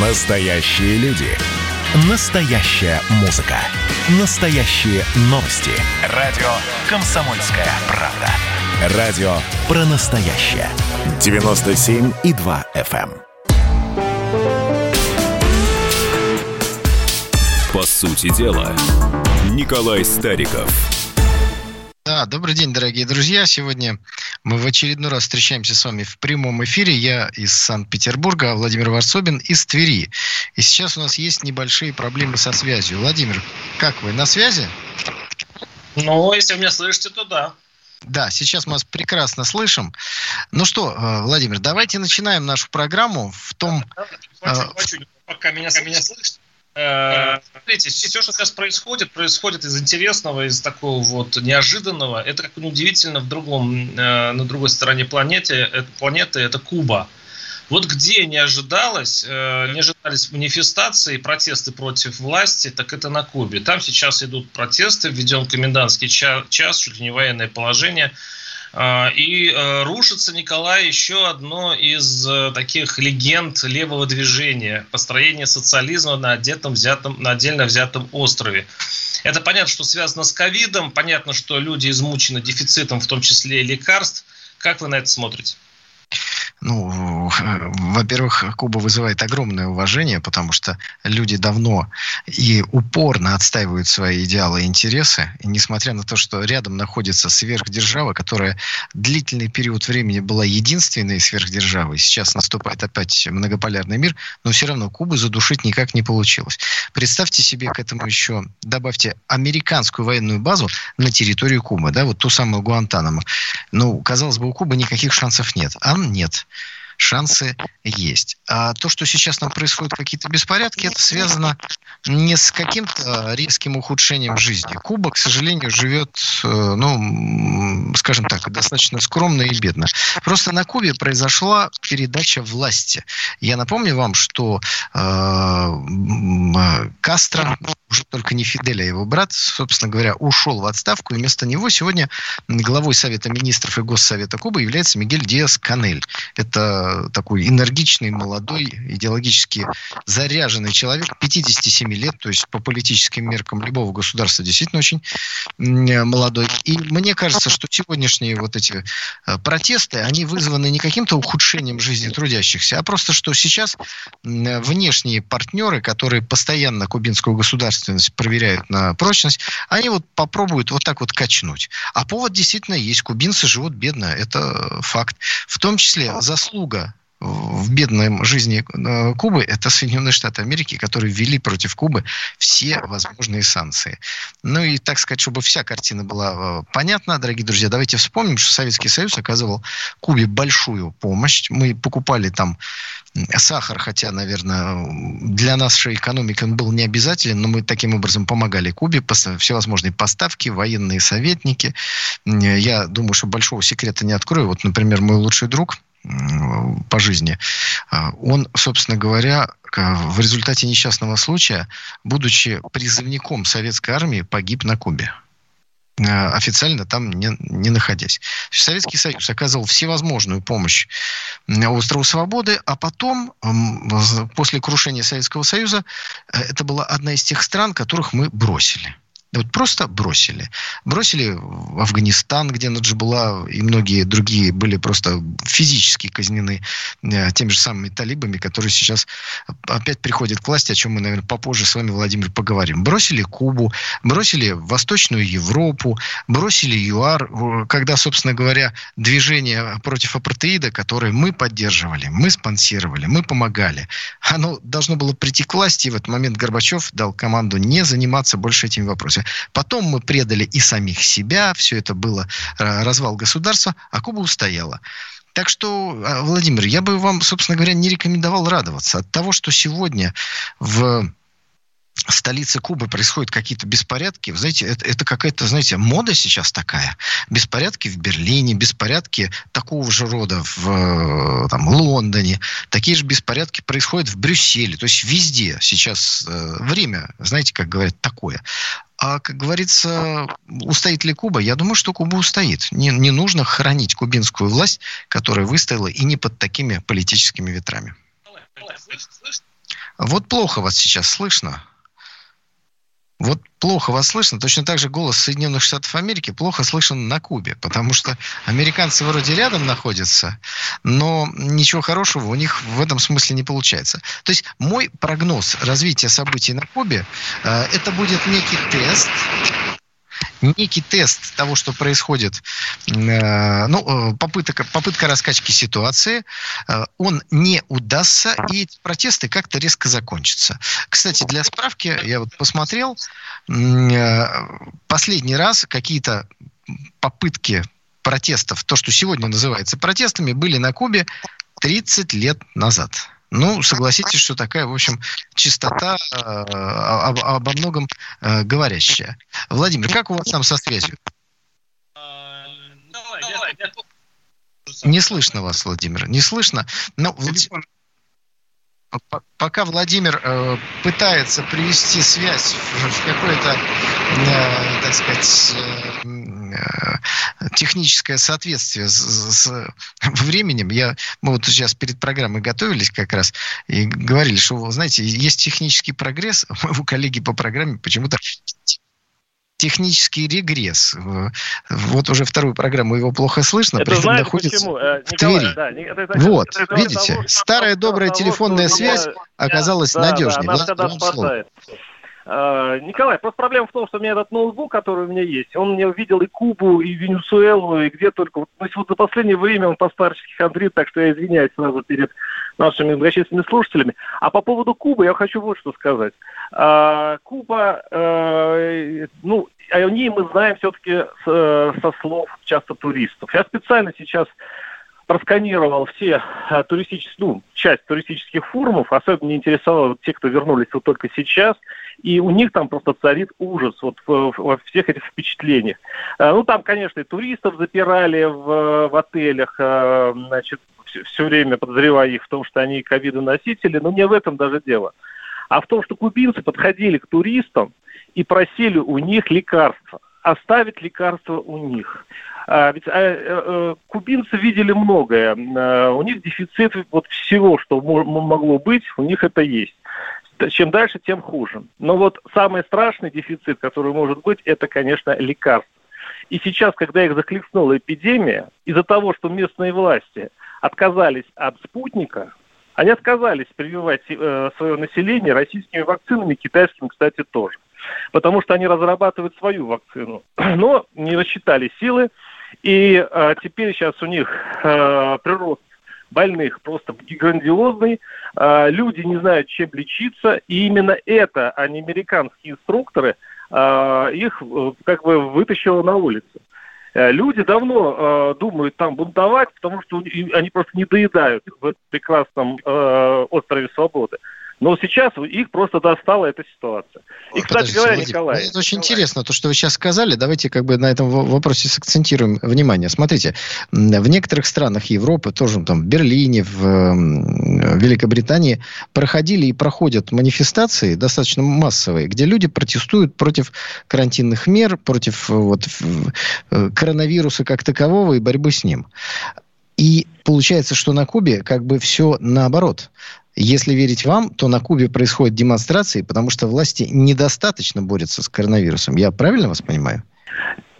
Настоящие люди. Настоящая музыка. Настоящие новости. Радио «Комсомольская правда». Радио про настоящее. 97,2 FM. По сути дела, Николай Стариков. Да, добрый день, дорогие друзья. Сегодня мы в очередной раз встречаемся с вами в прямом эфире. Я из Санкт-Петербурга, а Владимир Варсобин из Твери. И сейчас у нас есть небольшие проблемы со связью. Владимир, как вы, на связи? Ну, если вы меня слышите, то да. Да, сейчас мы вас прекрасно слышим. Ну что, э, Владимир, давайте начинаем нашу программу в том... Хочу, э, хочу, пока меня, меня слышите. Э, смотрите, все, что сейчас происходит, происходит из интересного, из такого вот неожиданного. Это как удивительно в другом, э, на другой стороне планеты, это, планеты, это Куба. Вот где не ожидалось, э, не ожидались манифестации, протесты против власти, так это на Кубе. Там сейчас идут протесты, введен комендантский час, чуть ли не военное положение – и э, рушится, Николай, еще одно из э, таких легенд левого движения – построение социализма на, отдельно взятом, на отдельно взятом острове. Это понятно, что связано с ковидом, понятно, что люди измучены дефицитом, в том числе и лекарств. Как вы на это смотрите? ну, во-первых, Куба вызывает огромное уважение, потому что люди давно и упорно отстаивают свои идеалы и интересы. И несмотря на то, что рядом находится сверхдержава, которая длительный период времени была единственной сверхдержавой, сейчас наступает опять многополярный мир, но все равно Кубу задушить никак не получилось. Представьте себе к этому еще, добавьте американскую военную базу на территории Кубы, да, вот ту самую Гуантанамо. Ну, казалось бы, у Кубы никаких шансов нет. А нет шансы есть. А то, что сейчас там происходят какие-то беспорядки, это связано не с каким-то резким ухудшением жизни. Куба, к сожалению, живет, э, ну, скажем так, достаточно скромно и бедно. Просто на Кубе произошла передача власти. Я напомню вам, что э, Кастро, уже только не Фидель, а его брат, собственно говоря, ушел в отставку, и вместо него сегодня главой Совета министров и Госсовета Кубы является Мигель Диас Канель. Это такой энергичный, молодой, идеологически заряженный человек, 57 лет, то есть по политическим меркам любого государства действительно очень молодой. И мне кажется, что сегодняшние вот эти э, протесты, они вызваны не каким-то ухудшением жизни трудящихся, а просто, что сейчас внешние партнеры, которые постоянно кубинскую государственность проверяют на прочность, они вот попробуют вот так вот качнуть. А повод действительно есть. Кубинцы живут бедно, это факт. В том числе заслуга в бедной жизни э, Кубы, это Соединенные Штаты Америки, которые ввели против Кубы все возможные санкции. Ну и, так сказать, чтобы вся картина была э, понятна, дорогие друзья, давайте вспомним, что Советский Союз оказывал Кубе большую помощь. Мы покупали там сахар, хотя, наверное, для нашей экономики он был не но мы таким образом помогали Кубе, всевозможные поставки, военные советники. Я думаю, что большого секрета не открою. Вот, например, мой лучший друг – по жизни, а, он, собственно говоря, в результате несчастного случая, будучи призывником советской армии, погиб на Кубе а, официально там не, не находясь. Советский Союз оказывал всевозможную помощь острову Свободы, а потом, после крушения Советского Союза, э, это была одна из тех стран, которых мы бросили. Вот просто бросили. Бросили в Афганистан, где Наджибула и многие другие были просто физически казнены э, теми же самыми талибами, которые сейчас опять приходят к власти, о чем мы, наверное, попозже с вами, Владимир, поговорим. Бросили Кубу, бросили Восточную Европу, бросили ЮАР, когда, собственно говоря, движение против апартеида, которое мы поддерживали, мы спонсировали, мы помогали, оно должно было прийти к власти, и в этот момент Горбачев дал команду не заниматься больше этими вопросами. Союзе. Потом мы предали и самих себя, все это было э, развал государства, а Куба устояла. Так что, э, Владимир, я бы вам, собственно говоря, не рекомендовал радоваться от того, что сегодня в столице Кубы происходят какие-то беспорядки, знаете, это, это какая-то, знаете, мода сейчас такая. Беспорядки в Берлине, беспорядки такого же рода в э, там, Лондоне, такие же беспорядки происходят в Брюсселе. То есть везде сейчас э, время, знаете, как говорят, такое. А, как говорится, устоит ли Куба? Я думаю, что Куба устоит. Не, не нужно хранить кубинскую власть, которая выстояла и не под такими политическими ветрами. Вот плохо вас сейчас слышно. Вот плохо вас слышно. Точно так же голос Соединенных Штатов Америки плохо слышен на Кубе, потому что американцы вроде рядом находятся, но ничего хорошего у них в этом смысле не получается. То есть мой прогноз развития событий на Кубе э, это будет некий тест некий тест того, что происходит, э, ну, э, попытка, попытка раскачки ситуации, э, он не удастся, и протесты как-то резко закончатся. Кстати, для справки, я вот посмотрел, последний раз какие-то попытки протестов, то, что сегодня называется протестами, были на Кубе 30 лет назад. Ну, согласитесь, что такая, в общем, чистота э, об, обо многом э, говорящая. Владимир, как у вас там со связью? Не слышно вас, Владимир, не слышно. Но, Влад пока Владимир э, пытается привести связь в, какое-то, э, так сказать, э, э, техническое соответствие с, с временем, я, мы вот сейчас перед программой готовились как раз и говорили, что, знаете, есть технический прогресс, у коллеги по программе почему-то технический регресс. Вот уже вторую программу его плохо слышно, это знаете, находится почему? Э, в Николай, Твери. Да, это, это, вот, это, видите, того, старая добрая того, телефонная связь оказалась да, надежней. Да, она всегда спасает. Uh, Николай, просто проблема в том, что у меня этот ноутбук, который у меня есть, он мне увидел и Кубу, и Венесуэлу, и где только. То есть вот за последнее время он по-старчески хандрит, так что я извиняюсь сразу перед нашими многочисленными слушателями. А по поводу Кубы я хочу вот что сказать. А, Куба, э, ну, о ней мы знаем все-таки э, со слов часто туристов. Я специально сейчас просканировал все э, туристические, ну, часть туристических форумов, особенно не интересовало те, кто вернулись вот только сейчас, и у них там просто царит ужас вот во всех этих впечатлениях. Ну, там, конечно, и туристов запирали в, в отелях, значит, все, все время подозревая их в том, что они ковидоносители, но не в этом даже дело. А в том, что кубинцы подходили к туристам и просили у них лекарства, оставить лекарства у них. А, ведь а, а, кубинцы видели многое. А, у них дефицит вот всего, что могло быть, у них это есть. Чем дальше, тем хуже. Но вот самый страшный дефицит, который может быть, это, конечно, лекарства. И сейчас, когда их захлестнула эпидемия, из-за того, что местные власти отказались от спутника, они отказались прививать э, свое население российскими вакцинами, китайскими, кстати, тоже. Потому что они разрабатывают свою вакцину. Но не рассчитали силы, и э, теперь сейчас у них э, прирост больных просто грандиозный, э, люди не знают, чем лечиться, и именно это, а не американские инструкторы, э, их э, как бы вытащило на улицу. Э, люди давно э, думают там бунтовать, потому что они просто не доедают в прекрасном э, острове свободы. Но сейчас их просто достала эта ситуация. И, кстати говоря, Владимир, Николай... Это очень Николай. интересно, то, что вы сейчас сказали. Давайте как бы на этом вопросе сакцентируем внимание. Смотрите, в некоторых странах Европы, тоже там в Берлине, в Великобритании, проходили и проходят манифестации достаточно массовые, где люди протестуют против карантинных мер, против вот, э, коронавируса как такового и борьбы с ним. И получается, что на Кубе как бы все наоборот. Если верить вам, то на Кубе происходят демонстрации, потому что власти недостаточно борются с коронавирусом. Я правильно вас понимаю?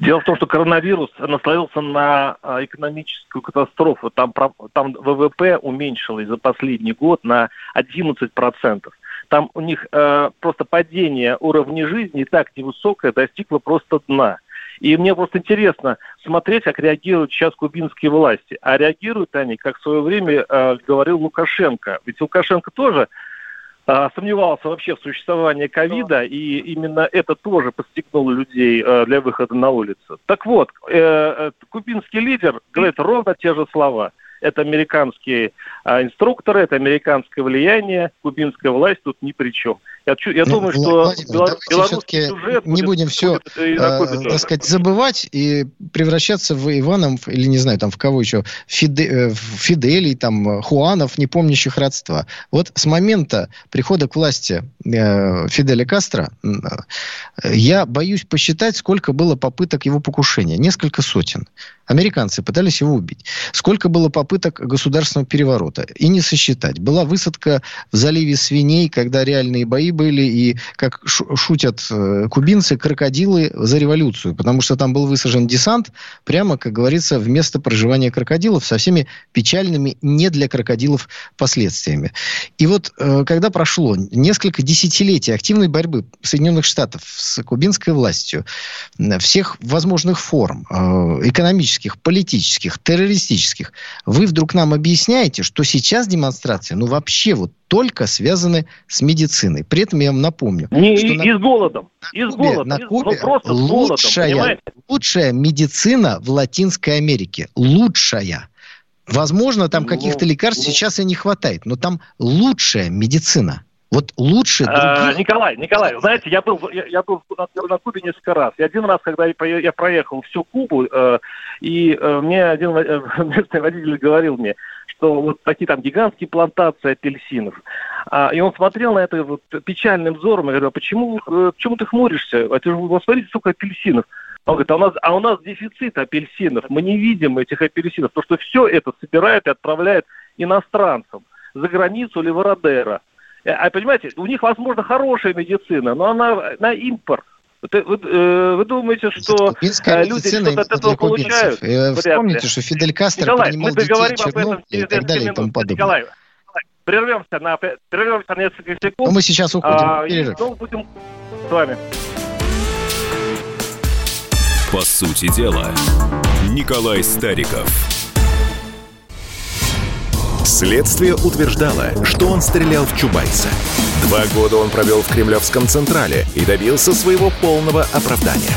Дело в том, что коронавирус наслоился на а, экономическую катастрофу. Там, там ВВП уменьшилось за последний год на 11%. Там у них э, просто падение уровня жизни и так невысокое достигло просто дна. И мне просто интересно смотреть, как реагируют сейчас кубинские власти. А реагируют они, как в свое время э, говорил Лукашенко. Ведь Лукашенко тоже э, сомневался вообще в существовании ковида, и именно это тоже подстегнуло людей э, для выхода на улицу. Так вот, э, кубинский лидер говорит ровно те же слова – это американские а, инструкторы, это американское влияние, кубинская власть тут ни при чем. Я, я ну, думаю, что Владимир, белорусский сюжет не будем все, э, так сказать, забывать и превращаться в Иванов или не знаю, там в кого еще, Фиде, э, Фиделей, там Хуанов, не помнящих родства. Вот с момента прихода к власти э, Фиделя Кастро э, я боюсь посчитать, сколько было попыток его покушения. Несколько сотен. Американцы пытались его убить. Сколько было попыток государственного переворота. И не сосчитать. Была высадка в заливе свиней, когда реальные бои были, и, как шутят э, кубинцы, крокодилы за революцию. Потому что там был высажен десант, прямо, как говорится, в место проживания крокодилов, со всеми печальными не для крокодилов последствиями. И вот, э, когда прошло несколько десятилетий активной борьбы Соединенных Штатов с кубинской властью, всех возможных форм, э, экономических, политических, террористических, вы вдруг нам объясняете, что сейчас демонстрации, ну, вообще вот только связаны с медициной. При этом я вам напомню. Не что и, на, и с голодом. И с голодом. На Кубе ну, просто лучшая, голодом, лучшая медицина в Латинской Америке. Лучшая. Возможно, там ну, каких-то лекарств ну, сейчас и не хватает, но там лучшая медицина. Вот лучше а, других... А, Николай, Николай, знаете, я был, я, я был на, на Кубе несколько раз. И один раз, когда я, я проехал всю Кубу, э, и э, мне один э, местный водитель говорил мне, что вот такие там гигантские плантации апельсинов. А, и он смотрел на это вот печальным взором и говорил, «А почему, э, почему ты хмуришься? Это же, посмотрите, сколько апельсинов. Он говорит, а у нас, а у нас дефицит апельсинов, мы не видим этих апельсинов, потому что все это собирает и отправляет иностранцам за границу Родеро. Э, а понимаете, у них, возможно, хорошая медицина, но она на импорт. Вы, вы, э, вы думаете, что Кубинская люди что-то от этого получают? Э, вспомните, что Фидель Кастро Николай, принимал мы договорим детей об этом и так далее и тому подобное. Николай, прервемся на, прервемся на несколько секунд. Но мы сейчас уходим. А, и снова будем с вами. По сути дела, Николай Стариков. Следствие утверждало, что он стрелял в Чубайса. Два года он провел в Кремлевском Централе и добился своего полного оправдания.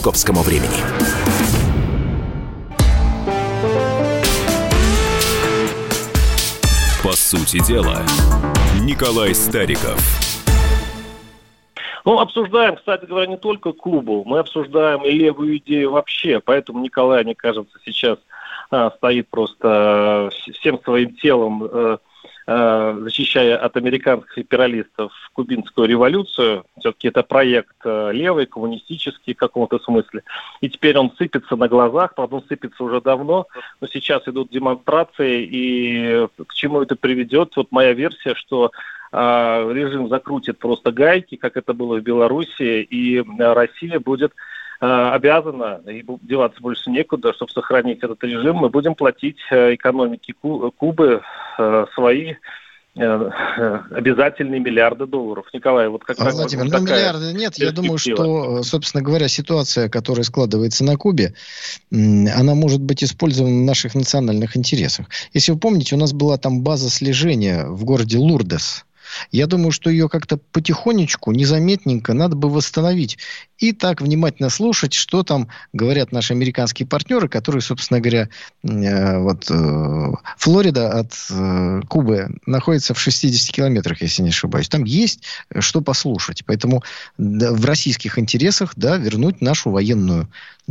московскому времени. По сути дела, Николай Стариков. Ну, обсуждаем, кстати говоря, не только Кубу, мы обсуждаем и левую идею вообще, поэтому Николай, мне кажется, сейчас а, стоит просто э, всем своим телом, э, защищая от американских империалистов кубинскую революцию. Все-таки это проект левый, коммунистический в каком-то смысле. И теперь он сыпется на глазах, он сыпется уже давно, но сейчас идут демонстрации, и к чему это приведет? Вот моя версия, что режим закрутит просто гайки, как это было в Беларуси, и Россия будет Э, обязана, и деваться больше некуда, чтобы сохранить этот режим, мы будем платить э, экономике Кубы э, свои обязательные миллиарды долларов. Николай, вот как Владимир, вот ну миллиарды нет. Я думаю, что, собственно говоря, ситуация, которая складывается на Кубе, она может быть использована в наших национальных интересах. Если вы помните, у нас была там база слежения в городе Лурдес. Я думаю, что ее как-то потихонечку, незаметненько надо бы восстановить. И так внимательно слушать, что там говорят наши американские партнеры, которые, собственно говоря, э, вот э, Флорида от э, Кубы находится в 60 километрах, если не ошибаюсь. Там есть что послушать. Поэтому в российских интересах да, вернуть нашу военную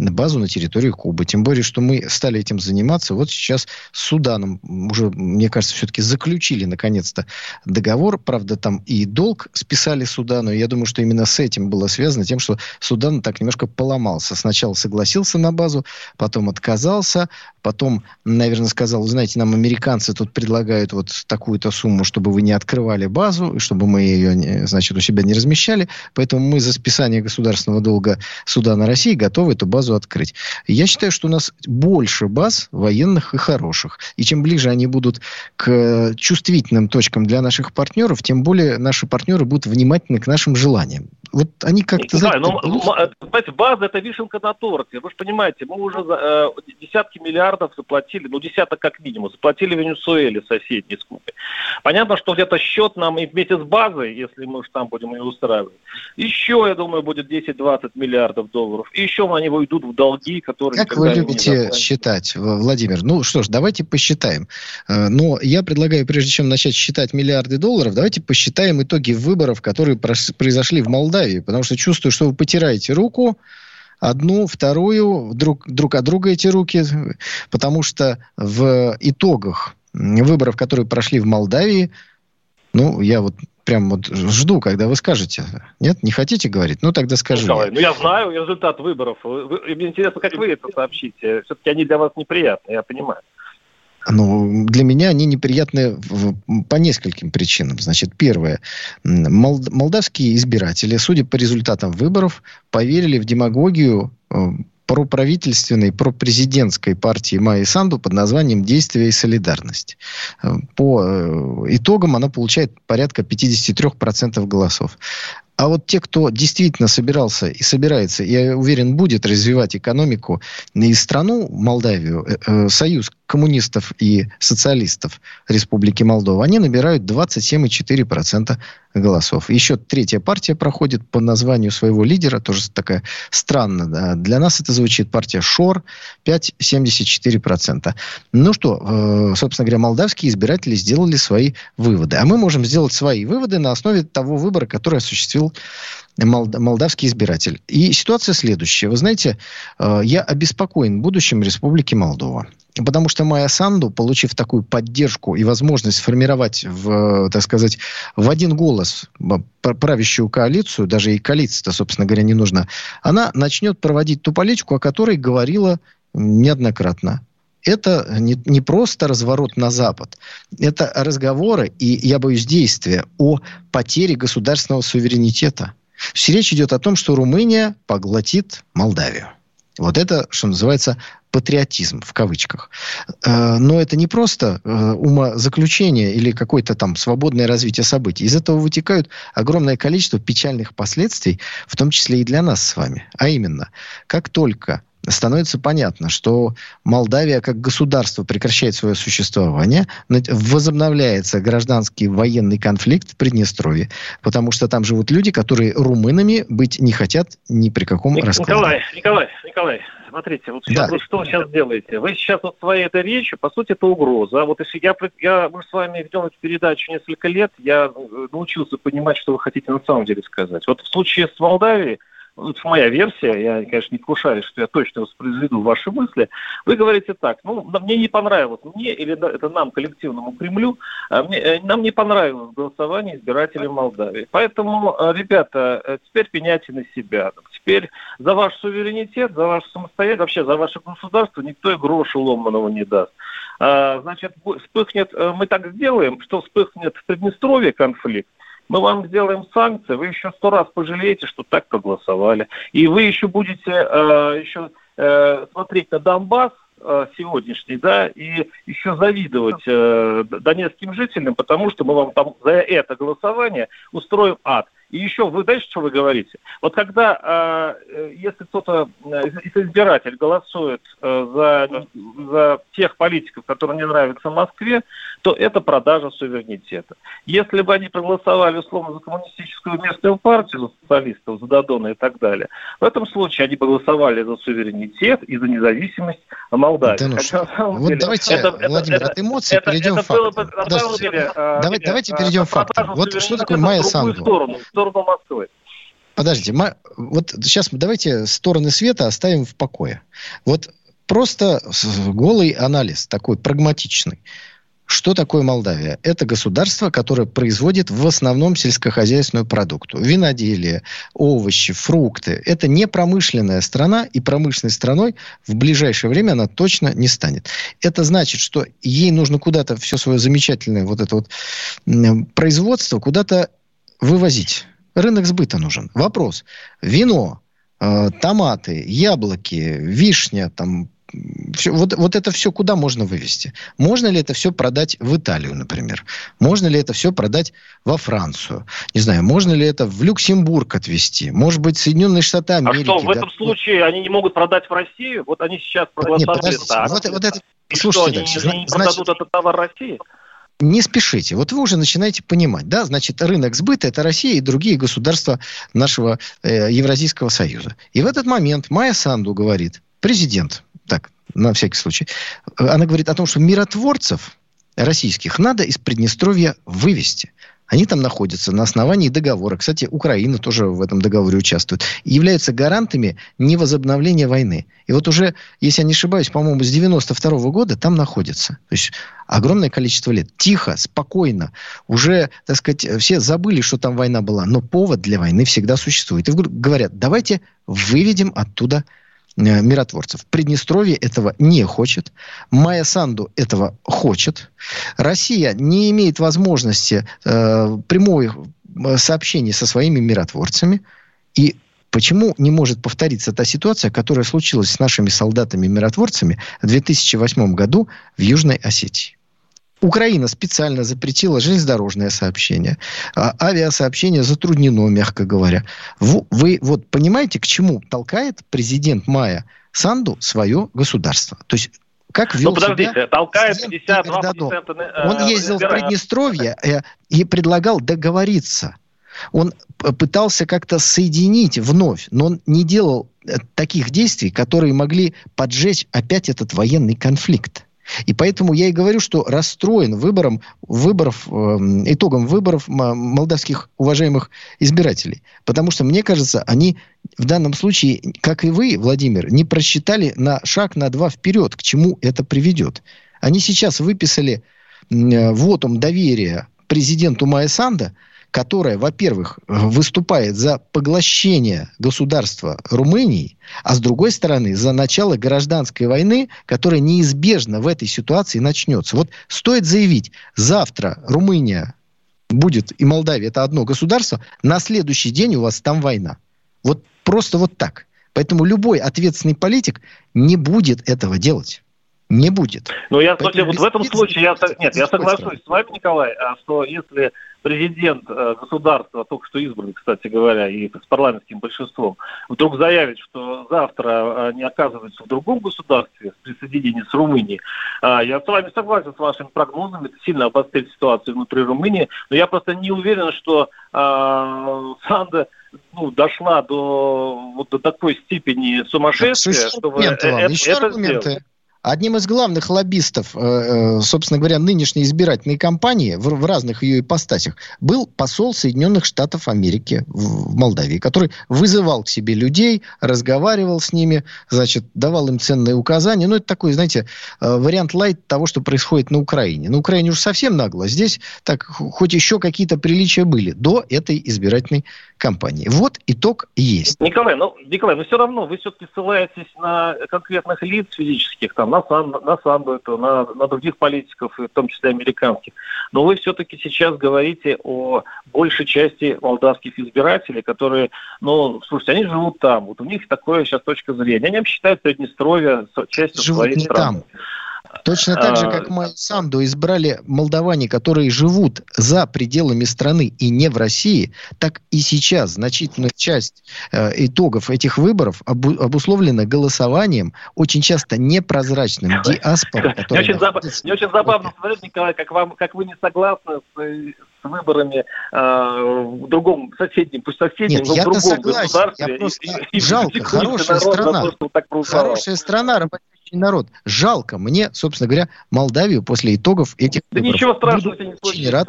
базу на территории Кубы. Тем более, что мы стали этим заниматься. Вот сейчас с Суданом уже, мне кажется, все-таки заключили наконец-то договор. Правда, там и долг списали Судану. Я думаю, что именно с этим было связано, тем, что Судан так немножко поломался. Сначала согласился на базу, потом отказался, потом, наверное, сказал, знаете, нам американцы тут предлагают вот такую-то сумму, чтобы вы не открывали базу, чтобы мы ее, значит, у себя не размещали. Поэтому мы за списание государственного долга Судана России готовы эту базу сразу открыть. Я считаю, что у нас больше баз военных и хороших. И чем ближе они будут к чувствительным точкам для наших партнеров, тем более наши партнеры будут внимательны к нашим желаниям. Вот они как-то... Знаете, ну, понимаете, база это вишенка на торте. Вы же понимаете, мы уже э, десятки миллиардов заплатили, ну десяток как минимум, заплатили Венесуэле соседней с Кубой. Понятно, что где-то счет нам и вместе с базой, если мы уж там будем ее устраивать, еще, я думаю, будет 10-20 миллиардов долларов. И еще они уйдут в долги, которые... Как вы любите считать, Владимир? Ну что ж, давайте посчитаем. Э, но я предлагаю, прежде чем начать считать миллиарды долларов, давайте посчитаем итоги выборов, которые произошли в Молдавии. Потому что чувствую, что вы потираете руку, одну, вторую, друг, друг от друга эти руки, потому что в итогах выборов, которые прошли в Молдавии, ну, я вот прям вот жду, когда вы скажете. Нет, не хотите говорить? Ну, тогда скажи. Николай, ну, я знаю результат выборов. Мне интересно, как вы это сообщите. Все-таки они для вас неприятны, я понимаю. Ну, для меня они неприятны по нескольким причинам. Значит, первое. Молдавские избиратели, судя по результатам выборов, поверили в демагогию э, проправительственной, пропрезидентской партии Майи Санду под названием «Действие и солидарность». Э, по э, итогам она получает порядка 53% голосов. А вот те, кто действительно собирался и собирается, я уверен, будет развивать экономику и страну, Молдавию, союз коммунистов и социалистов Республики Молдова, они набирают 27,4% голосов. Еще третья партия проходит по названию своего лидера, тоже такая странно. Для нас это звучит партия ШОР, 5,74%. Ну что, э, собственно говоря, молдавские избиратели сделали свои выводы. А мы можем сделать свои выводы на основе того выбора, который осуществил молдавский избиратель. И ситуация следующая. Вы знаете, э, я обеспокоен будущим Республики Молдова. Потому что Майя Санду, получив такую поддержку и возможность формировать, в, так сказать, в один голос правящую коалицию, даже и коалиция-то, собственно говоря, не нужна, она начнет проводить ту политику, о которой говорила неоднократно это не, не просто разворот на Запад, это разговоры и, я боюсь, действия о потере государственного суверенитета. Все речь идет о том, что Румыния поглотит Молдавию. Вот это, что называется, патриотизм в кавычках. Э, но это не просто э, умозаключение или какое-то там свободное развитие событий. Из этого вытекают огромное количество печальных последствий, в том числе и для нас с вами. А именно, как только становится понятно, что Молдавия как государство прекращает свое существование, возобновляется гражданский военный конфликт в Приднестровье, потому что там живут люди, которые румынами быть не хотят ни при каком раскладе. Николай, Николай, Николай, смотрите, вот сейчас да. вы что сейчас делаете? Вы сейчас вот своей этой речью, по сути, это угроза. А вот если я, я, мы с вами ведем эту передачу несколько лет, я э, научился понимать, что вы хотите на самом деле сказать. Вот в случае с Молдавией, это моя версия, я, конечно, не вкушаюсь, что я точно воспроизведу ваши мысли. Вы говорите так, ну, мне не понравилось, мне или это нам, коллективному Кремлю, а мне, э, нам не понравилось голосование избирателей Молдавии. Поэтому, э, ребята, э, теперь пеняйте на себя. Теперь за ваш суверенитет, за ваше самостоятельность, вообще за ваше государство никто и гроша ломаного не даст. А, значит, вспыхнет, мы так сделаем, что вспыхнет в Приднестровье конфликт, мы вам сделаем санкции, вы еще сто раз пожалеете, что так проголосовали. И вы еще будете э, еще э, смотреть на Донбасс э, сегодняшний, да, и еще завидовать э, донецким жителям, потому что мы вам там за это голосование устроим ад. И еще, вы знаете, что вы говорите? Вот когда, а, э, если кто-то, э, если избиратель голосует э, за, за тех политиков, которые не нравятся Москве, то это продажа суверенитета. Если бы они проголосовали, условно, за коммунистическую местную партию, за социалистов, за Дадона и так далее, в этом случае они бы голосовали за суверенитет и за независимость Молдавии. Да, ну Хотя, вот деле, давайте, это, Владимир, это, от эмоций это, перейдем это, к фактам. Бы, деле, давайте, давайте перейдем к фактам. Вот что такое Майя Санду? Сторону, Москвы. Подождите, вот сейчас давайте стороны света оставим в покое. Вот просто голый анализ, такой прагматичный. Что такое Молдавия? Это государство, которое производит в основном сельскохозяйственную продукцию. Виноделие, овощи, фрукты. Это не промышленная страна, и промышленной страной в ближайшее время она точно не станет. Это значит, что ей нужно куда-то все свое замечательное вот это вот производство куда-то вывозить. Рынок сбыта нужен. Вопрос. Вино, э, томаты, яблоки, вишня, там все, вот, вот это все куда можно вывести? Можно ли это все продать в Италию, например? Можно ли это все продать во Францию? Не знаю, можно ли это в Люксембург отвезти? Может быть, Соединенные Штаты Америки? А что, в этом случае они не могут продать в Россию? Вот они сейчас проголосовали так. Вот, вот это, И слушайте что, дальше. они не продадут значит, этот товар России? Не спешите. Вот вы уже начинаете понимать, да, значит, рынок сбыта – это Россия и другие государства нашего э, Евразийского союза. И в этот момент Майя Санду говорит, президент, так, на всякий случай, она говорит о том, что миротворцев российских надо из Приднестровья вывести. Они там находятся на основании договора. Кстати, Украина тоже в этом договоре участвует. И являются гарантами невозобновления войны. И вот уже, если я не ошибаюсь, по-моему, с 92 -го года там находятся. То есть огромное количество лет. Тихо, спокойно. Уже, так сказать, все забыли, что там война была. Но повод для войны всегда существует. И говорят, давайте выведем оттуда миротворцев. Приднестровье этого не хочет. Майя Санду этого хочет. Россия не имеет возможности э, прямой э, сообщения со своими миротворцами. И Почему не может повториться та ситуация, которая случилась с нашими солдатами-миротворцами в 2008 году в Южной Осетии? Украина специально запретила железнодорожное сообщение. А авиасообщение затруднено, мягко говоря. Вы, вы вот понимаете, к чему толкает президент Майя Санду свое государство? То есть как вел ну, подождите, себя толкает 52%. Э, Он ездил в Приднестровье э, и предлагал договориться. Он пытался как-то соединить вновь, но он не делал э, таких действий, которые могли поджечь опять этот военный конфликт. И поэтому я и говорю, что расстроен выбором, выборов, э, итогом выборов молдавских уважаемых избирателей. Потому что, мне кажется, они в данном случае, как и вы, Владимир, не просчитали на шаг, на два вперед, к чему это приведет. Они сейчас выписали э, вотум доверия президенту Майя Санда – которая, во-первых, выступает за поглощение государства Румынии, а с другой стороны, за начало гражданской войны, которая неизбежно в этой ситуации начнется. Вот стоит заявить, завтра Румыния будет и Молдавия это одно государство, на следующий день у вас там война. Вот просто вот так. Поэтому любой ответственный политик не будет этого делать. Не будет. Ну, я, Поэтому вот в этом случае, я, нет, я соглашусь с вами, Николай, а что если президент э, государства, только что избранный, кстати говоря, и с парламентским большинством, вдруг заявит, что завтра они оказываются в другом государстве с присоединением с Румынией, а, я с вами согласен с вашими прогнозами, это сильно обострит ситуацию внутри Румынии, но я просто не уверен, что э, Санда ну, дошла до вот до такой степени сумасшествия, чтобы это, это, это сделать. Одним из главных лоббистов, э, э, собственно говоря, нынешней избирательной кампании в разных ее ипостасях был посол Соединенных Штатов Америки в Молдавии, который вызывал к себе людей, разговаривал с ними, значит, давал им ценные указания. Ну, это такой, знаете, э, вариант лайт того, что происходит на Украине. На Украине уж совсем нагло. Здесь так, хоть еще какие-то приличия были до этой избирательной кампании. Вот итог есть. Николай, ну, Николай, но все равно вы все-таки ссылаетесь на конкретных лиц физических, там, на, Сан, на это, на, на других политиков, в том числе американских. Но вы все-таки сейчас говорите о большей части молдавских избирателей, которые, ну, слушайте, они живут там. Вот у них такое сейчас точка зрения. Они считают Приднестровье частью живут своей не страны. Там. Точно так же, как Майя Санду избрали молдаване, которые живут за пределами страны и не в России, так и сейчас значительная часть э, итогов этих выборов обу обусловлена голосованием, очень часто непрозрачным диаспором. Мне очень, забав... Мне очень забавно смотреть, Николай, как, вам, как вы не согласны с, с выборами э, в другом соседнем, пусть соседнем, Нет, но в другом согласен. государстве. Я просто... И, и, Жалко, и, хорошая страна. То, хорошая страна, рабочий народ. Жалко мне, собственно говоря, Молдавию после итогов этих да выборов. ничего страшного Буду не случится. Рад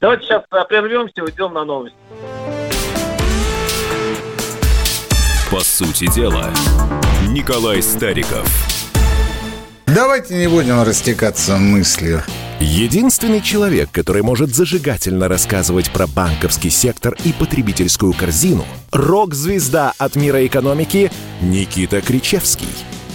Давайте сейчас э, прервемся, уйдем на новости. По сути дела, Николай Стариков. Давайте не будем растекаться мыслью. Единственный человек, который может зажигательно рассказывать про банковский сектор и потребительскую корзину – рок-звезда от мира экономики Никита Кричевский –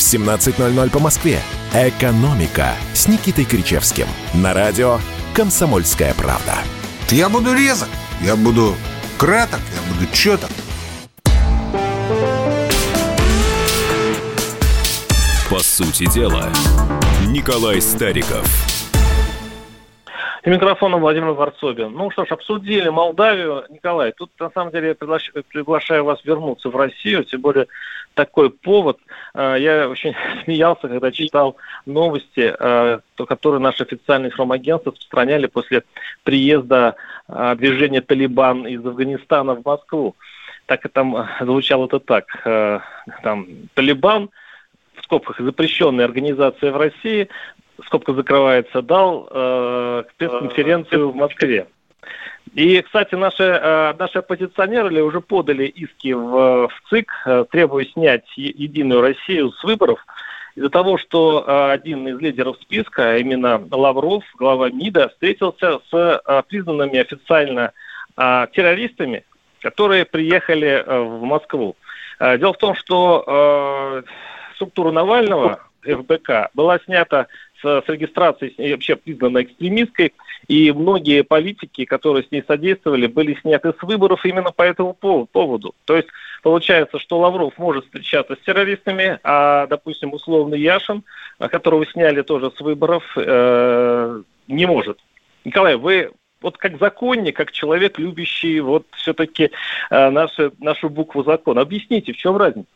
в 17.00 по Москве. «Экономика» с Никитой Кричевским. На радио «Комсомольская правда». Я буду резок, я буду краток, я буду четок. По сути дела, Николай Стариков. И микрофоном Владимир Варсобин. Ну что ж, обсудили Молдавию. Николай, тут на самом деле я приглашаю вас вернуться в Россию, тем более такой повод. Э, я очень смеялся, когда читал новости, э, которые наши официальные информагентства распространяли после приезда э, движения «Талибан» из Афганистана в Москву. Так и там звучало это так. Там «Талибан» в скобках запрещенная организация в России, скобка закрывается, дал э, пресс-конференцию в Москве. И, кстати, наши, э, наши оппозиционеры уже подали иски в, в ЦИК, э, требуя снять Единую Россию с выборов из-за того, что э, один из лидеров списка, а именно Лавров, глава МИДа, встретился с признанными официально террористами, которые приехали в Москву. Дело в том, что структура Навального, ФБК, была снята с, регистрацией вообще признана экстремистской, и многие политики, которые с ней содействовали, были сняты с выборов именно по этому поводу. То есть получается, что Лавров может встречаться с террористами, а, допустим, условный Яшин, которого сняли тоже с выборов, э, не может. Николай, вы вот как законник, как человек, любящий вот все-таки э, нашу, нашу букву закона, объясните, в чем разница?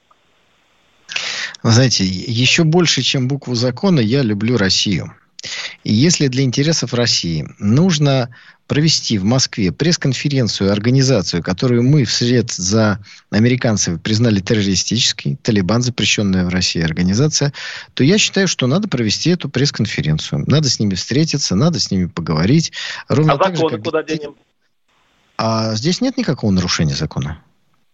Вы знаете, еще больше, чем букву закона, я люблю Россию. И если для интересов России нужно провести в Москве пресс-конференцию, организацию, которую мы вслед за американцами признали террористической, Талибан, запрещенная в России организация, то я считаю, что надо провести эту пресс-конференцию. Надо с ними встретиться, надо с ними поговорить. Ровно а так законы же, как... куда денем? А здесь нет никакого нарушения закона.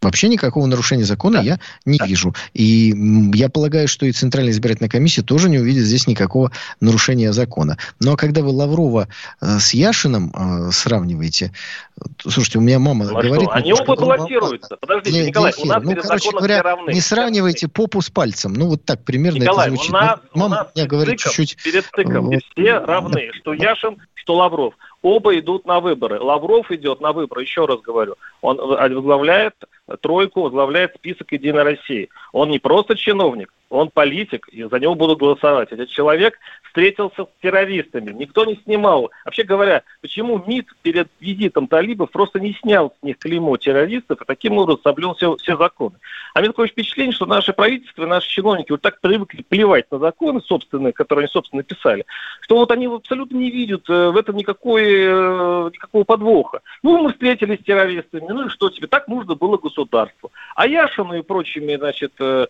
Вообще никакого нарушения закона да. я не да. вижу. И я полагаю, что и Центральная избирательная комиссия тоже не увидит здесь никакого нарушения закона. Ну а когда вы Лаврова э, с Яшиным э, сравниваете, слушайте, у меня мама ну, а говорит... Что? Они оба баллотируются. Подождите, для, Николай, для у нас ну, короче говоря, равны. не сравнивайте попу с пальцем. Ну вот так примерно Николай, это звучит. У нас, ну, мама у нас мне говорит чуть-чуть... Перед стыком вот. все равны, что Яшин, что Лавров. Оба идут на выборы. Лавров идет на выборы, еще раз говорю. Он возглавляет тройку, возглавляет список «Единой России». Он не просто чиновник, он политик, и за него будут голосовать. Этот человек встретился с террористами, никто не снимал. Вообще говоря, почему МИД перед визитом талибов просто не снял с них клеймо террористов и таким образом соблюл все, все законы? А мне такое впечатление, что наше правительство и наши чиновники вот так привыкли плевать на законы собственные, которые они, собственно, писали, что вот они абсолютно не видят э, в этом никакой, э, никакого подвоха. Ну, мы встретились с террористами, ну и что тебе? Так нужно было государству. А Яшину и прочими, значит, э,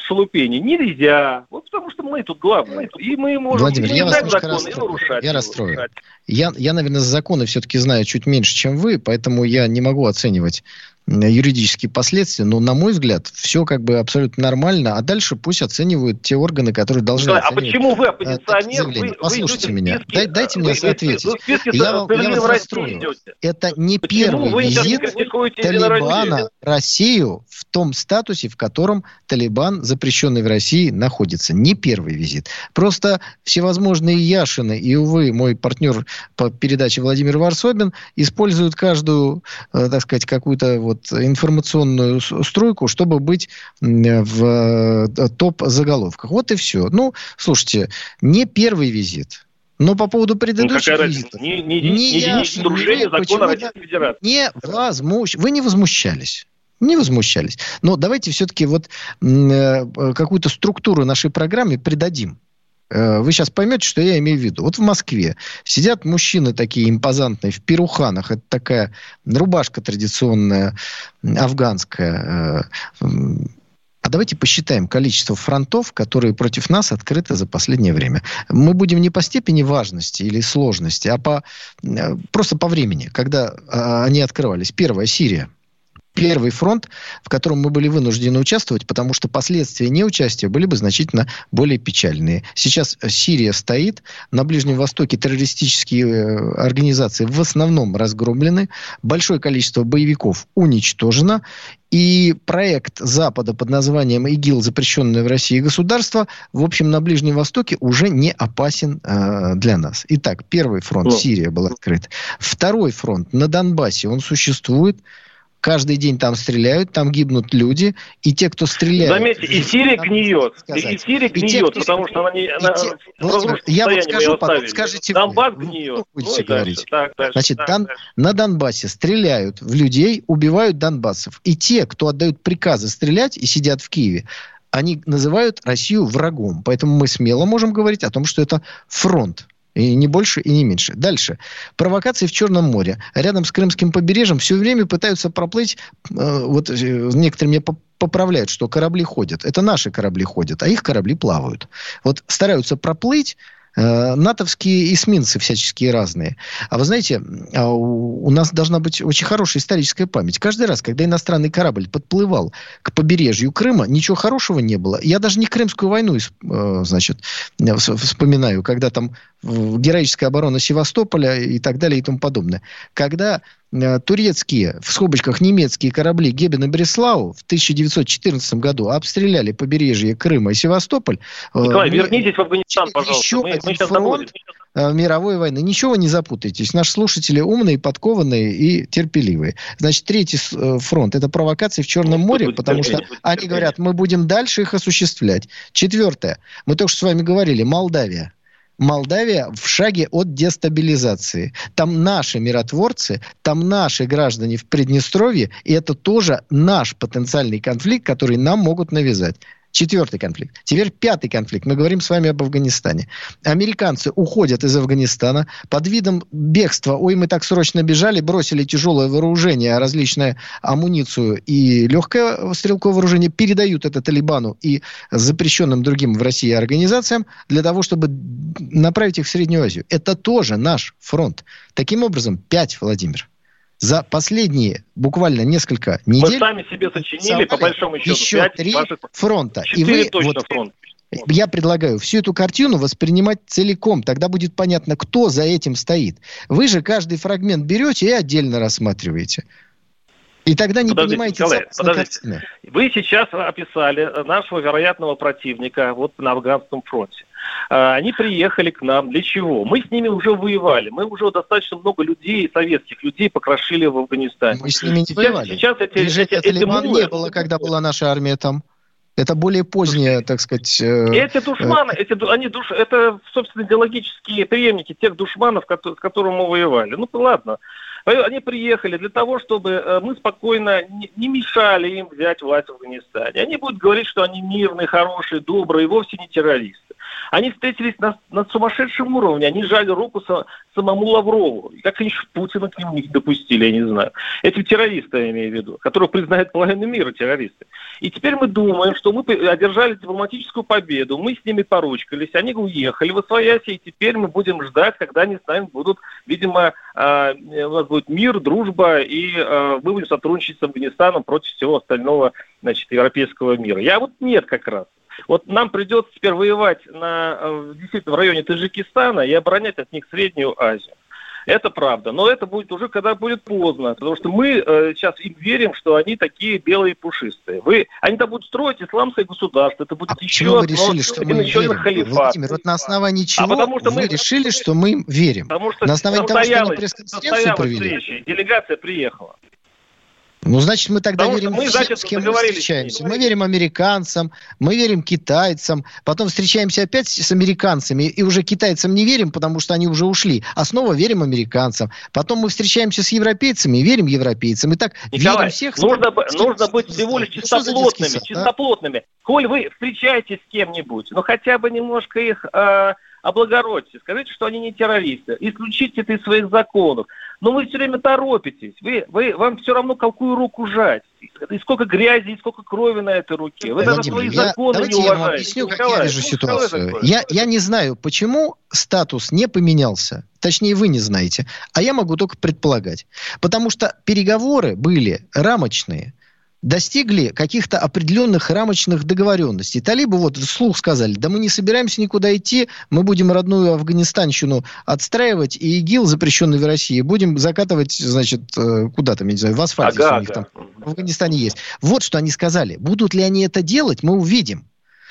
шелупени нельзя. Вот потому что мы тут главные. И мы можем Владимир, я вас немножко расстрою. Я расстрою. Я, я, наверное, законы все-таки знаю чуть меньше, чем вы, поэтому я не могу оценивать юридические последствия, но, на мой взгляд, все как бы абсолютно нормально, а дальше пусть оценивают те органы, которые должны да, А почему вы оппозиционер? Вы, Послушайте вы меня, списке, Дай, дайте мне вы, ответить. Вы, вы я, я вас расстрою. Это не почему первый визит Талибана Россию в том статусе, в котором Талибан, запрещенный в России, находится. Не первый визит. Просто всевозможные Яшины и, увы, мой партнер по передаче Владимир Варсобин используют каждую, э, так сказать, какую-то вот вот информационную стройку, чтобы быть в э, топ-заголовках. Вот и все. Ну, слушайте, не первый визит. Но по поводу ну, предыдущих ну, визитов... Не, не, не, не, не нарушение закона Российской Федерации. Не возмущ... Вы не возмущались. Не возмущались. Но давайте все-таки вот э, какую-то структуру нашей программе придадим. Э, вы сейчас поймете, что я имею в виду. Вот в Москве сидят мужчины такие импозантные в перуханах. Это такая рубашка традиционная афганская. Э, А давайте посчитаем количество фронтов, которые против нас открыты за последнее время. Мы будем не по степени важности или сложности, а по, э, просто по времени, когда а, они открывались. Первая Сирия первый фронт, в котором мы были вынуждены участвовать, потому что последствия неучастия были бы значительно более печальные. Сейчас Сирия стоит, на Ближнем Востоке террористические э, организации в основном разгромлены, большое количество боевиков уничтожено, и проект Запада под названием ИГИЛ, запрещенное в России государство, в общем, на Ближнем Востоке уже не опасен э, для нас. Итак, первый фронт, ну. Сирия был открыт. Второй фронт на Донбассе, он существует. Каждый день там стреляют, там гибнут люди, и те, кто стреляет... Заметьте, и Сирия гниет, и Сирия гниет, те, потому что она не... Она, те, Владимир, я вот скажу, потом скажите Донбасс вы. гниет. Вы будете ну, говорить. Дальше, так, дальше, Значит, так, Дон, на Донбассе стреляют в людей, убивают донбассов. И те, кто отдают приказы стрелять и сидят в Киеве, они называют Россию врагом. Поэтому мы смело можем говорить о том, что это фронт и не больше, и не меньше. Дальше. Провокации в Черном море. Рядом с Крымским побережьем все время пытаются проплыть, э, вот э, некоторые меня поправляют, что корабли ходят. Это наши корабли ходят, а их корабли плавают. Вот стараются проплыть, натовские эсминцы всяческие разные. А вы знаете, а у нас должна быть очень хорошая историческая память. Каждый раз, когда иностранный корабль подплывал к побережью Крыма, ничего хорошего не было. Я даже не Крымскую войну, э, значит, вспоминаю, когда там героическая оборона Севастополя и так далее и тому подобное. Когда Э, турецкие, в скобочках немецкие корабли Гебен и Бреслау в 1914 году обстреляли побережье Крыма и Севастополь. Э, Николай, мы, вернитесь в Афганистан, пожалуйста. Еще мы, один мы фронт э, мировой войны. Ничего не запутайтесь. Наши слушатели умные, подкованные и терпеливые. Значит, третий фронт – это провокации в Черном море, потому что они говорят, мы будем дальше их осуществлять. Четвертое. Мы только что с вами говорили, Молдавия. Молдавия в шаге от дестабилизации. Там наши миротворцы, там наши граждане в Приднестровье, и это тоже наш потенциальный конфликт, который нам могут навязать. Четвертый конфликт. Теперь пятый конфликт. Мы говорим с вами об Афганистане. Американцы уходят из Афганистана под видом бегства. Ой, мы так срочно бежали, бросили тяжелое вооружение, различную амуницию и легкое стрелковое вооружение, передают это Талибану и запрещенным другим в России организациям для того, чтобы направить их в Среднюю Азию. Это тоже наш фронт. Таким образом, пять, Владимир за последние буквально несколько недель... Вы сами себе сочинили, по большому счету, еще 5, три 20, фронта. И вы, точно вот, фронт. Я предлагаю всю эту картину воспринимать целиком. Тогда будет понятно, кто за этим стоит. Вы же каждый фрагмент берете и отдельно рассматриваете. И тогда не подождите, понимаете Николай, подождите. Вы сейчас описали нашего вероятного противника вот на афганском фронте. А, они приехали к нам. Для чего? Мы с ними уже воевали. Мы уже достаточно много людей, советских людей, покрошили в Афганистане. Мы с ними не сейчас, воевали. Сейчас эти, Движение эти, Талибан эти не было, когда была наша армия там. Это более позднее, так сказать... Э, эти душманы, э, эти, они душ, это, собственно, идеологические преемники тех душманов, с которыми мы воевали. Ну, ладно. Они приехали для того, чтобы э, мы спокойно не мешали им взять власть в Афганистане. Они будут говорить, что они мирные, хорошие, добрые, вовсе не террористы. Они встретились на, на сумасшедшем уровне, они жали руку со, самому Лаврову. И как они Путина к нему не допустили, я не знаю. Этим террористы, я имею в виду, которые признают половину мира террористы. И теперь мы думаем, что мы одержали дипломатическую победу, мы с ними поручкались, они уехали в Освояси, и теперь мы будем ждать, когда они с нами будут, видимо, у нас будет мир, дружба, и а, мы будем сотрудничать с Афганистаном против всего остального значит, европейского мира. Я вот нет как раз. Вот нам придется теперь воевать на, э, действительно в районе Таджикистана и оборонять от них Среднюю Азию. Это правда. Но это будет уже, когда будет поздно. Потому что мы э, сейчас им верим, что они такие белые пушистые. Вы, они там будут строить исламское государство. Это будет а еще вы решили, что мы еще верим? халифат. Владимир, вот на основании а чего а потому, что вы мы... решили, что мы им верим? Потому что на основании того, что они пресс-конференцию провели? Встречи, делегация приехала. Ну, значит, мы тогда Потому верим мы, всем, значит, с кем мы встречаемся. Мы верим американцам, мы верим китайцам, потом встречаемся опять с американцами, и уже китайцам не верим, потому что они уже ушли, а снова верим американцам. Потом мы встречаемся с европейцами верим европейцам. И так Николай, верим всех... Нужно, нужно быть всего лишь чистоплотными, сад, чистоплотными. Да? Коль вы встречаетесь с кем-нибудь, ну хотя бы немножко их... Э, облагородьте, скажите, что они не террористы, исключите это из своих законов. Но вы все время торопитесь, вы, вы, вам все равно какую руку жать. и сколько грязи, и сколько крови на этой руке. Вы даже свои я, законы давайте не я вам уважаете. объясню, как Николай, я вижу ну, ситуацию. Я, я не знаю, почему статус не поменялся. Точнее, вы не знаете. А я могу только предполагать. Потому что переговоры были рамочные достигли каких-то определенных рамочных договоренностей. Талибы вот вслух сказали, да мы не собираемся никуда идти, мы будем родную Афганистанщину отстраивать, и ИГИЛ, запрещенный в России, будем закатывать, значит, э, куда там, я не знаю, в асфальте, Ага, у них ага. там в Афганистане есть. Вот что они сказали. Будут ли они это делать, мы увидим.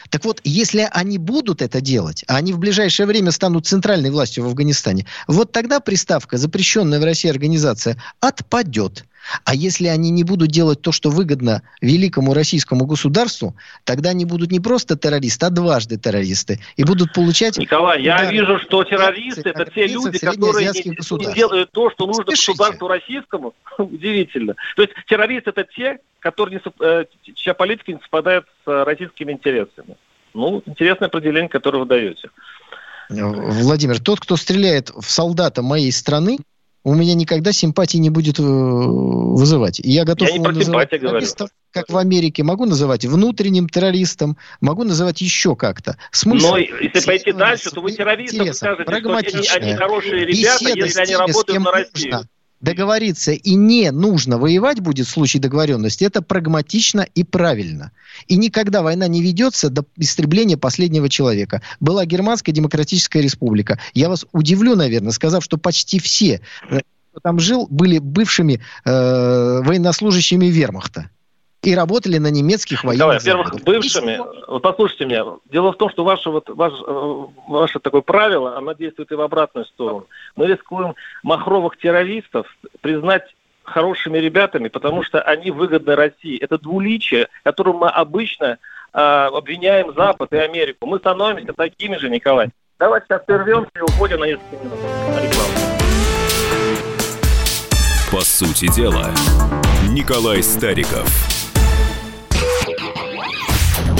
Так вот, если они будут это делать, а они в ближайшее время станут центральной властью в Афганистане, вот тогда приставка «запрещенная в России организация» отпадет. А если они не будут делать то, что выгодно великому российскому государству, тогда они будут не просто террористы, а дважды террористы. И будут получать... Николай, я вижу, что террористы это те люди, которые не, не делают то, что нужно Спешите. государству российскому. Удивительно. То есть террористы это те, которые не э, чья политика не совпадает с э, российскими интересами. Ну, интересное определение, которое вы даете. Владимир, тот, кто стреляет в солдата моей страны, у меня никогда симпатии не будет э, вызывать. И я готов Я не про называть террористом, как в Америке. Могу называть внутренним террористом, могу называть еще как-то. Смысл Но если пойти дальше, то вы террористам скажете, что они, они хорошие ребята, если они работают на Россию. нужно договориться и не нужно воевать будет в случае договоренности, это прагматично и правильно. И никогда война не ведется до истребления последнего человека. Была Германская Демократическая Республика. Я вас удивлю, наверное, сказав, что почти все, э, кто там жил, были бывшими э, военнослужащими вермахта и работали на немецких военных во-первых, заводах. бывшими, вот послушайте меня, дело в том, что ваше, вот, ваш, э, ваше такое правило, оно действует и в обратную сторону. Мы рискуем махровых террористов признать хорошими ребятами, потому что они выгодны России. Это двуличие, которым мы обычно э, обвиняем Запад и Америку. Мы становимся такими же, Николай. Давайте сейчас прервемся и уходим на несколько минут. По сути дела, Николай Стариков.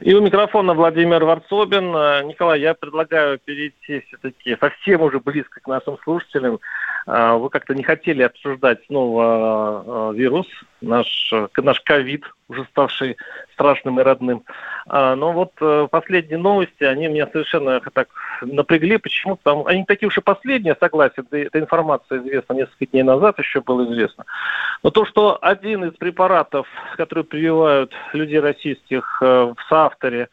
И у микрофона Владимир Варсобин. Э, Николай, я предлагаю перейти все-таки совсем уже близко к нашим слушателям. Э, Вы как-то не хотели обсуждать снова э, вирус, наш, наш ковид, уже ставший страшным и родным. А, Но вот э, последние новости, они меня совершенно так напрягли. Почему? Там, они такие уж и последние, согласен. Эта информация известна несколько дней назад, еще было известно. Но то, что один из препаратов, которые прививают людей российских э, в соавторе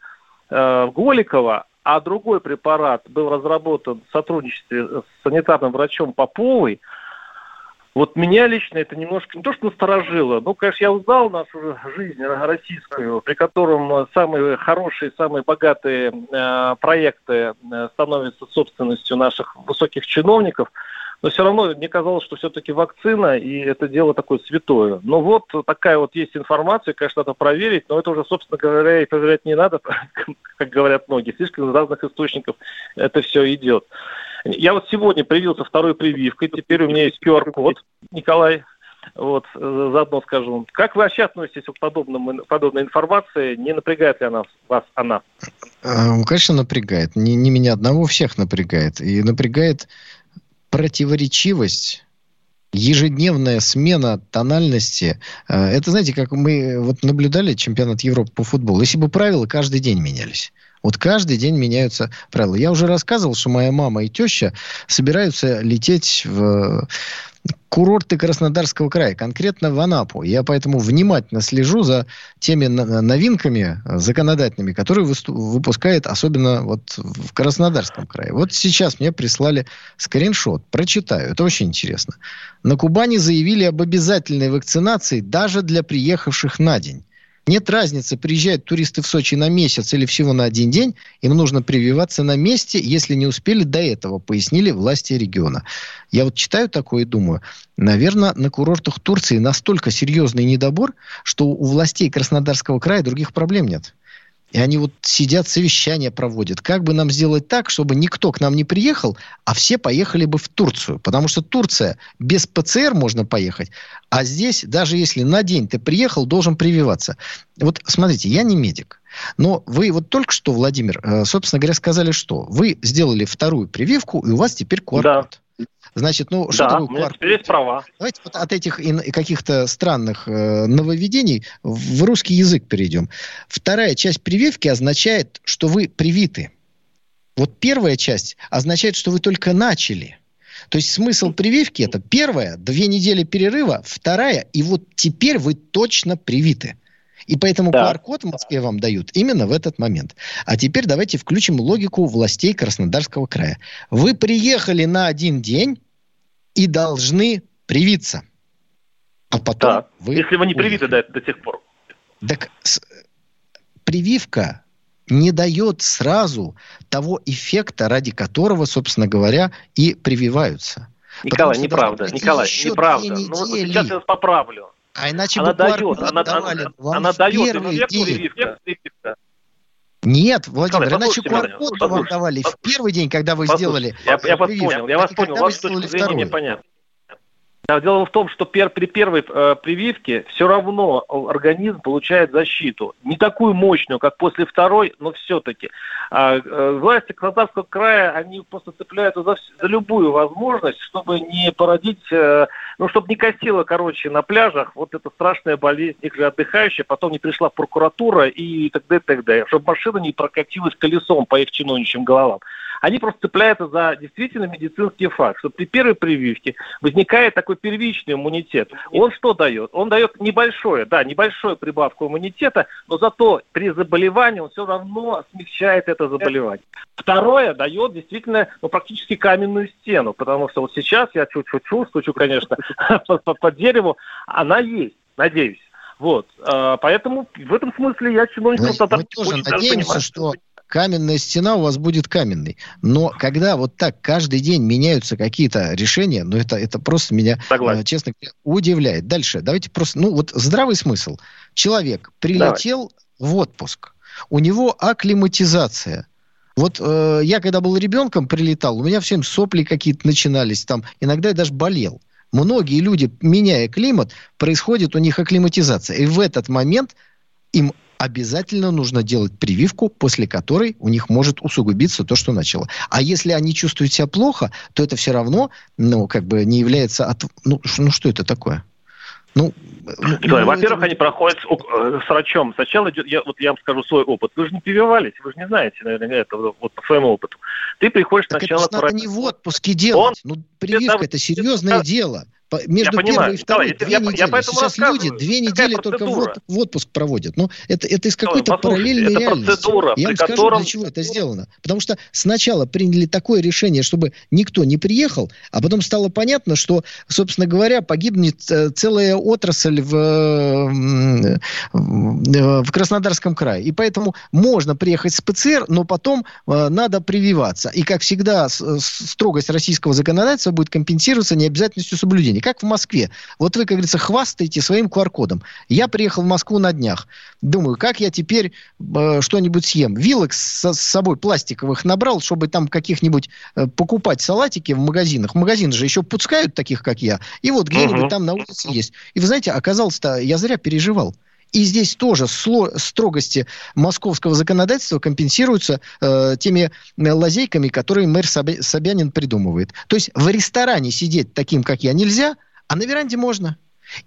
э, Голикова, а другой препарат был разработан в сотрудничестве с санитарным врачом Поповой, вот меня лично это немножко не то, что насторожило, ну, конечно, я узнал нашу жизнь российскую, при котором самые хорошие, самые богатые э, проекты э, становятся собственностью наших высоких чиновников, но все равно мне казалось, что все-таки вакцина, и это дело такое святое. Но вот такая вот есть информация, конечно, надо проверить, но это уже, собственно говоря, и проверять не надо, как говорят многие. Слишком из разных источников это все идет. Я вот сегодня привился второй прививкой, теперь у меня есть QR-код, Николай, вот, э, заодно скажу. Как вы вообще относитесь к подобному, подобной информации? Не напрягает ли она вас она? Э, Конечно, напрягает. Не, не меня одного, всех напрягает. И напрягает противоречивость ежедневная смена тональности. Э, Это, знаете, как мы вот наблюдали чемпионат Европы по футболу. Если бы правила каждый день менялись. Вот каждый день меняются правила. Я уже рассказывал, что моя мама и теща собираются лететь в курорты Краснодарского края, конкретно в Анапу. Я поэтому внимательно слежу за теми новинками законодательными, которые выпускает особенно вот в Краснодарском крае. Вот сейчас мне прислали скриншот, прочитаю, это очень интересно. На Кубани заявили об обязательной вакцинации даже для приехавших на день. Нет разницы, приезжают туристы в Сочи на месяц или всего на один день, им нужно прививаться на месте, если не успели до этого, пояснили власти региона. Я вот читаю такое и думаю, наверное, на курортах Турции настолько серьезный недобор, что у властей Краснодарского края других проблем нет. И они вот сидят, совещания проводят. Как бы нам сделать так, чтобы никто к нам не приехал, а все поехали бы в Турцию? Потому что Турция без ПЦР можно поехать, а здесь, даже если на день ты приехал, должен прививаться. Вот смотрите, я не медик. Но вы вот только что, Владимир, э, собственно говоря, сказали, что вы сделали вторую прививку, и у вас теперь QR-код. Да. Значит, ну, что да, такое теперь есть права. Давайте вот от этих каких-то странных э, нововведений в русский язык перейдем. Вторая часть прививки означает, что вы привиты. Вот первая часть означает, что вы только начали. То есть смысл прививки это первая, две недели перерыва, вторая, и вот теперь вы точно привиты. И поэтому да. QR-код в Москве вам дают именно в этот момент. А теперь давайте включим логику властей Краснодарского края. Вы приехали на один день и должны привиться. А потом да. вы... Если вы не привиты до, до тех пор. Так с, прививка не дает сразу того эффекта, ради которого, собственно говоря, и прививаются. Николай, неправда. Николай, неправда. Ну, вот сейчас я вас поправлю. А иначе она дает, она, она, она дает прививка. Нет, Владимир, Николай, иначе QR-код вам давали в первый день, когда вы послушайте, сделали. Я, я вас понял, я вас понял, ваша точка зрения мне понятна. Дело в том, что при первой э, прививке все равно организм получает защиту. Не такую мощную, как после второй, но все-таки. А, э, власти Краснодарского края, они просто цепляются за, за любую возможность, чтобы не породить, э, ну, чтобы не косило, короче, на пляжах вот эта страшная болезнь, их же отдыхающие, потом не пришла прокуратура и так далее, так далее. Чтобы машина не прокатилась колесом по их чиновничьим головам они просто цепляются за действительно медицинский факт, что при первой прививке возникает такой первичный иммунитет. Он что дает? Он дает небольшое, да, небольшую прибавку иммунитета, но зато при заболевании он все равно смягчает это заболевание. Второе дает действительно ну, практически каменную стену, потому что вот сейчас я чуть-чуть чувствую, конечно, по дереву, она есть, надеюсь. Вот, а, поэтому в этом смысле я чиновникам... Мы, мы тоже надеемся, что каменная стена у вас будет каменной. Но когда вот так каждый день меняются какие-то решения, ну это, это просто меня, Согласен. Э, честно говоря, удивляет. Дальше, давайте просто, ну вот здравый смысл. Человек прилетел Давай. в отпуск, у него акклиматизация. Вот э, я когда был ребенком, прилетал, у меня всем сопли какие-то начинались, там иногда я даже болел. Многие люди, меняя климат, происходит у них акклиматизация. И в этот момент им обязательно нужно делать прививку, после которой у них может усугубиться то, что начало. А если они чувствуют себя плохо, то это все равно, ну, как бы не является... От... Ну, ну что это такое? Ну, ну, ну во-первых, это... они проходят э, с врачом. Сначала идет, я, вот я вам скажу свой опыт. Вы же не прививались, вы же не знаете, наверное, это вот по своему опыту. Ты приходишь так сначала... Это надо не в отпуске делать. Он... Ну, прививка – это серьезное это... дело. Между я первой понимаю. и второй Давай, две я, недели. Я Сейчас люди две недели только в, в отпуск проводят. Ну, это, это из какой-то параллельной это реальности. Процедура, я вам скажу, котором... для чего это сделано. Потому что сначала приняли такое решение, чтобы никто не приехал, а потом стало понятно, что, собственно говоря, погибнет э, целая отрасль в, в Краснодарском крае. И поэтому можно приехать с ПЦР, но потом э, надо прививаться. И, как всегда, строгость российского законодательства будет компенсироваться необязательностью соблюдения не как в Москве. Вот вы, как говорится, хвастаете своим QR-кодом. Я приехал в Москву на днях. Думаю, как я теперь э, что-нибудь съем. Вилок с, с собой пластиковых набрал, чтобы там каких-нибудь э, покупать салатики в магазинах. Магазины же еще пускают таких, как я. И вот где-нибудь uh-huh. там на улице есть. И вы знаете, оказалось-то, я зря переживал. И здесь тоже строгости московского законодательства компенсируются э, теми э, лазейками, которые мэр Собянин придумывает. То есть в ресторане сидеть таким, как я, нельзя, а на веранде можно.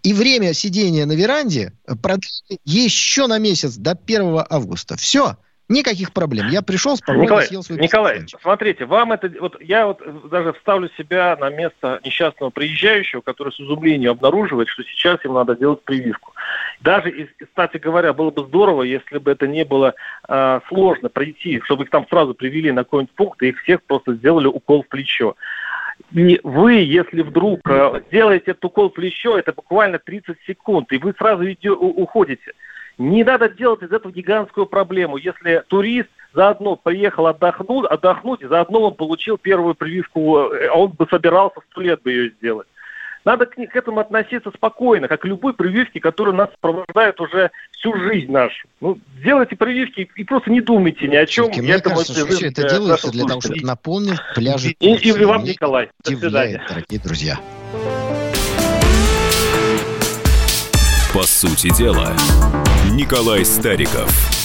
И время сидения на веранде продлили еще на месяц до 1 августа. Все. Никаких проблем. Я пришел спокойно, Николай, съел свой Николай, пистолетик. смотрите, вам это... Вот я вот даже вставлю себя на место несчастного приезжающего, который с изумлением обнаруживает, что сейчас им надо делать прививку. Даже, кстати говоря, было бы здорово, если бы это не было э, сложно пройти, чтобы их там сразу привели на какой-нибудь пункт, и их всех просто сделали укол в плечо. И вы, если вдруг э, делаете этот укол в плечо, это буквально 30 секунд, и вы сразу иде, у, уходите. Не надо делать из этого гигантскую проблему. Если турист заодно приехал отдохнуть, отдохнуть, и заодно он получил первую прививку, э, а он бы собирался сто лет бы ее сделать. Надо к, к этому относиться спокойно, как к любой прививке, которая нас сопровождает уже всю жизнь нашу. Ну, делайте прививки и просто не думайте ни о чем. Слушайте, мне кажется, что все это делается для того, чтобы наполнить пляжи. И, и, и вам, Николай. До свидания. дорогие друзья. По сути дела, Николай Стариков.